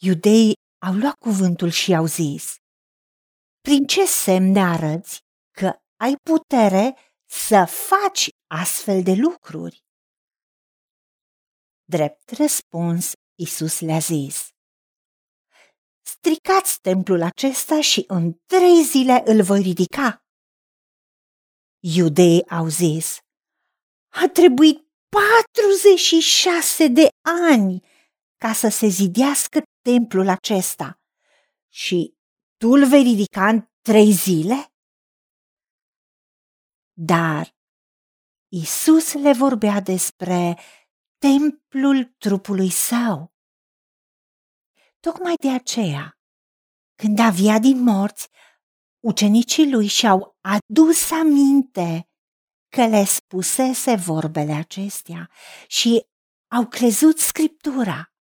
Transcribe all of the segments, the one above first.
Iudeii au luat cuvântul și au zis, prin ce semn ne arăți că ai putere să faci astfel de lucruri? Drept răspuns, Isus le-a zis, stricați templul acesta și în trei zile îl voi ridica. Iudeii au zis, a trebuit 46 de ani ca să se zidească templul acesta și tu îl vei ridica în trei zile? Dar Isus le vorbea despre templul trupului său. Tocmai de aceea, când avea din morți, ucenicii lui și-au adus aminte că le spusese vorbele acestea și au crezut scriptura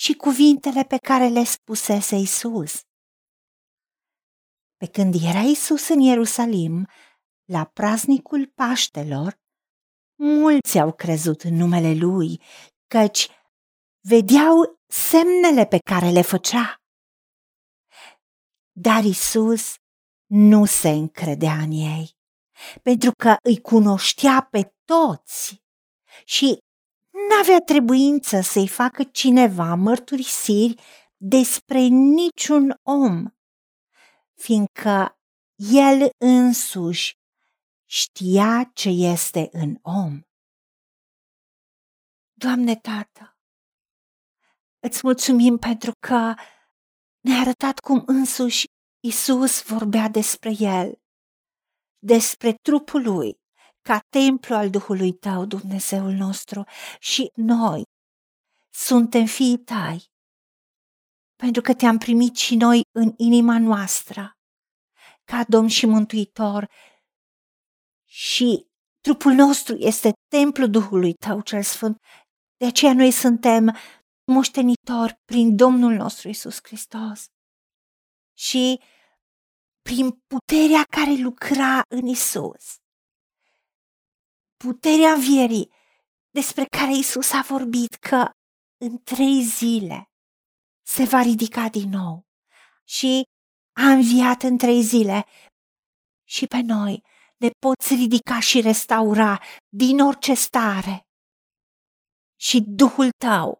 și cuvintele pe care le spusese Isus. Pe când era Isus în Ierusalim, la praznicul Paștelor, mulți au crezut în numele Lui, căci vedeau semnele pe care le făcea. Dar Isus nu se încredea în ei, pentru că îi cunoștea pe toți și n-avea trebuință să-i facă cineva mărturisiri despre niciun om, fiindcă el însuși știa ce este în om. Doamne Tată, îți mulțumim pentru că ne-ai arătat cum însuși Isus vorbea despre el, despre trupul lui, ca templu al Duhului Tău, Dumnezeul nostru, și noi suntem fiii Tăi, pentru că Te-am primit și noi în inima noastră, ca Domn și Mântuitor, și trupul nostru este templul Duhului Tău cel Sfânt, de aceea noi suntem moștenitori prin Domnul nostru Isus Hristos. Și prin puterea care lucra în Isus, puterea învierii despre care Isus a vorbit că în trei zile se va ridica din nou și a înviat în trei zile și pe noi ne poți ridica și restaura din orice stare. Și Duhul tău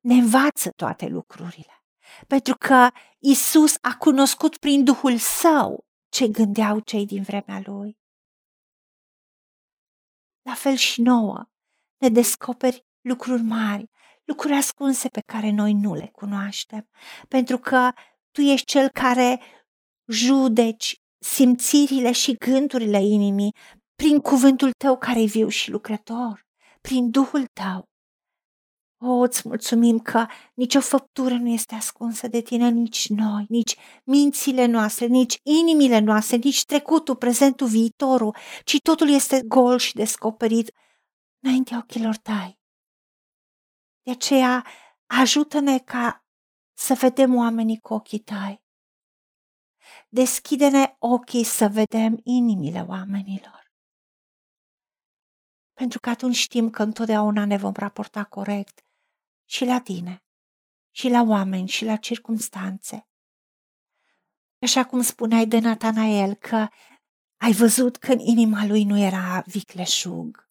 ne învață toate lucrurile, pentru că Isus a cunoscut prin Duhul său ce gândeau cei din vremea lui. La fel și nouă ne descoperi lucruri mari, lucruri ascunse pe care noi nu le cunoaștem, pentru că tu ești cel care judeci simțirile și gândurile inimii prin cuvântul tău care e viu și lucrător, prin Duhul tău. O, îți mulțumim că nicio făptură nu este ascunsă de tine, nici noi, nici mințile noastre, nici inimile noastre, nici trecutul, prezentul, viitorul, ci totul este gol și descoperit înaintea ochilor tăi. De aceea, ajută-ne ca să vedem oamenii cu ochii tăi. Deschide-ne ochii să vedem inimile oamenilor. Pentru că atunci știm că întotdeauna ne vom raporta corect și la tine, și la oameni, și la circunstanțe. Așa cum spuneai de Natanael că ai văzut că în inima lui nu era vicleșug.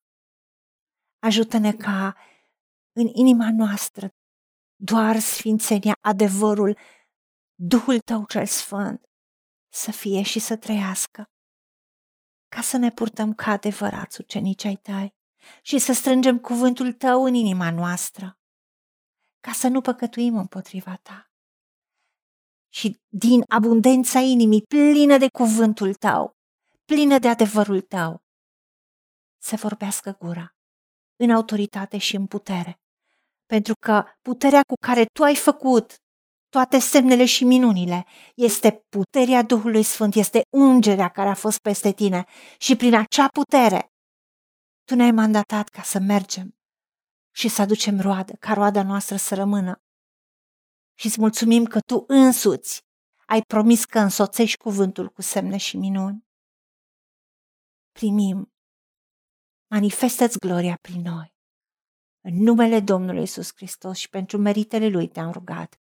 Ajută-ne ca în inima noastră doar sfințenia, adevărul, Duhul tău cel sfânt să fie și să trăiască, ca să ne purtăm ca adevărați ucenici ai tăi și să strângem cuvântul tău în inima noastră, ca să nu păcătuim împotriva ta. Și din abundența inimii plină de cuvântul tău, plină de adevărul tău, să vorbească gura în autoritate și în putere. Pentru că puterea cu care tu ai făcut toate semnele și minunile. Este puterea Duhului Sfânt, este ungerea care a fost peste tine și prin acea putere tu ne-ai mandatat ca să mergem și să aducem roadă, ca roada noastră să rămână. Și îți mulțumim că tu însuți ai promis că însoțești cuvântul cu semne și minuni. Primim, manifestă-ți gloria prin noi. În numele Domnului Isus Hristos și pentru meritele Lui te-am rugat.